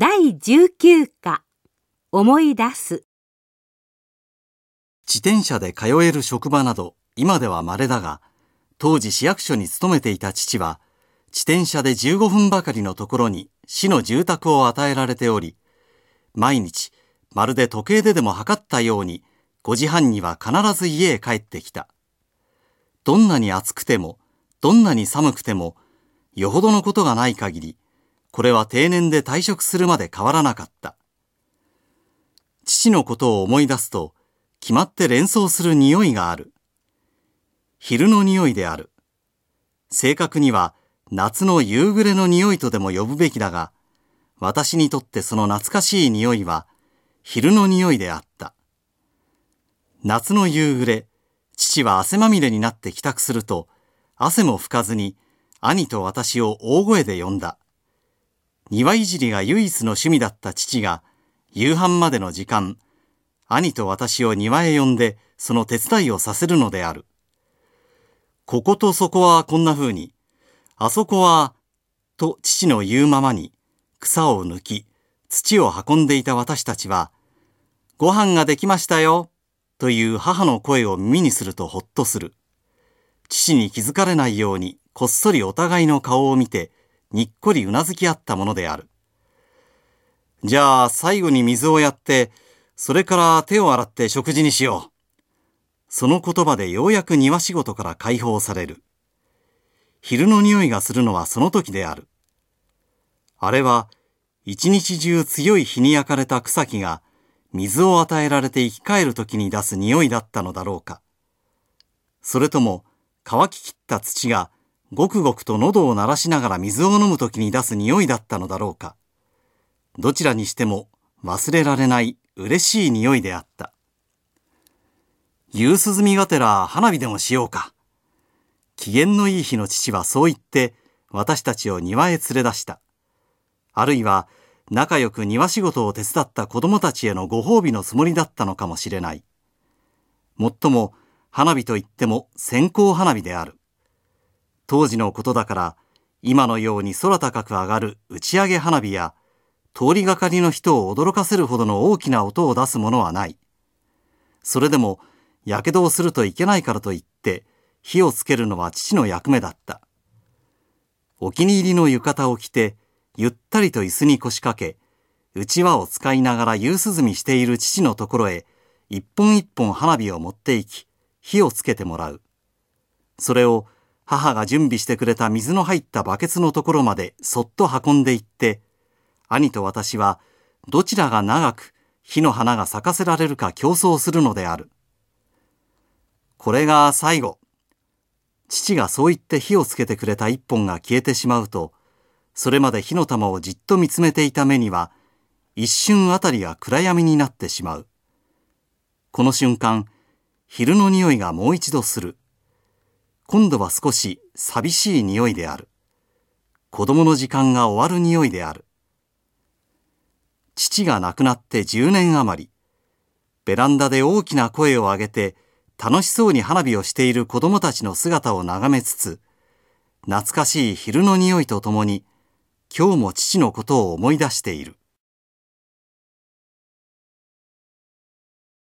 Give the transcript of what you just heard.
第19課思い出す自転車で通える職場など今では稀だが、当時市役所に勤めていた父は、自転車で15分ばかりのところに市の住宅を与えられており、毎日まるで時計ででも測ったように5時半には必ず家へ帰ってきた。どんなに暑くても、どんなに寒くても、よほどのことがない限り、これは定年で退職するまで変わらなかった。父のことを思い出すと、決まって連想する匂いがある。昼の匂いである。正確には夏の夕暮れの匂いとでも呼ぶべきだが、私にとってその懐かしい匂いは昼の匂いであった。夏の夕暮れ、父は汗まみれになって帰宅すると、汗も拭かずに兄と私を大声で呼んだ。庭いじりが唯一の趣味だった父が、夕飯までの時間、兄と私を庭へ呼んで、その手伝いをさせるのである。こことそこはこんな風に、あそこは、と父の言うままに、草を抜き、土を運んでいた私たちは、ご飯ができましたよ、という母の声を耳にするとほっとする。父に気づかれないように、こっそりお互いの顔を見て、にっこりうなずき合ったものである。じゃあ、最後に水をやって、それから手を洗って食事にしよう。その言葉でようやく庭仕事から解放される。昼の匂いがするのはその時である。あれは、一日中強い日に焼かれた草木が水を与えられて生き返る時に出す匂いだったのだろうか。それとも、乾ききった土がごくごくと喉を鳴らしながら水を飲む時に出す匂いだったのだろうか。どちらにしても忘れられない嬉しい匂いであった。夕涼みがてら花火でもしようか。機嫌のいい日の父はそう言って私たちを庭へ連れ出した。あるいは仲良く庭仕事を手伝った子供たちへのご褒美のつもりだったのかもしれない。もっとも花火といっても線香花火である。当時のことだから、今のように空高く上がる打ち上げ花火や、通りがかりの人を驚かせるほどの大きな音を出すものはない。それでも、火傷をするといけないからといって、火をつけるのは父の役目だった。お気に入りの浴衣を着て、ゆったりと椅子に腰掛け、うちわを使いながら夕涼みしている父のところへ、一本一本花火を持って行き、火をつけてもらう。それを母が準備してくれた水の入ったバケツのところまでそっと運んでいって、兄と私はどちらが長く火の花が咲かせられるか競争するのである。これが最後。父がそう言って火をつけてくれた一本が消えてしまうと、それまで火の玉をじっと見つめていた目には、一瞬あたりが暗闇になってしまう。この瞬間、昼の匂いがもう一度する。今度は少し寂しい匂いである。子供の時間が終わる匂いである。父が亡くなって10年余り、ベランダで大きな声を上げて楽しそうに花火をしている子供たちの姿を眺めつつ、懐かしい昼の匂いとともに、今日も父のことを思い出している。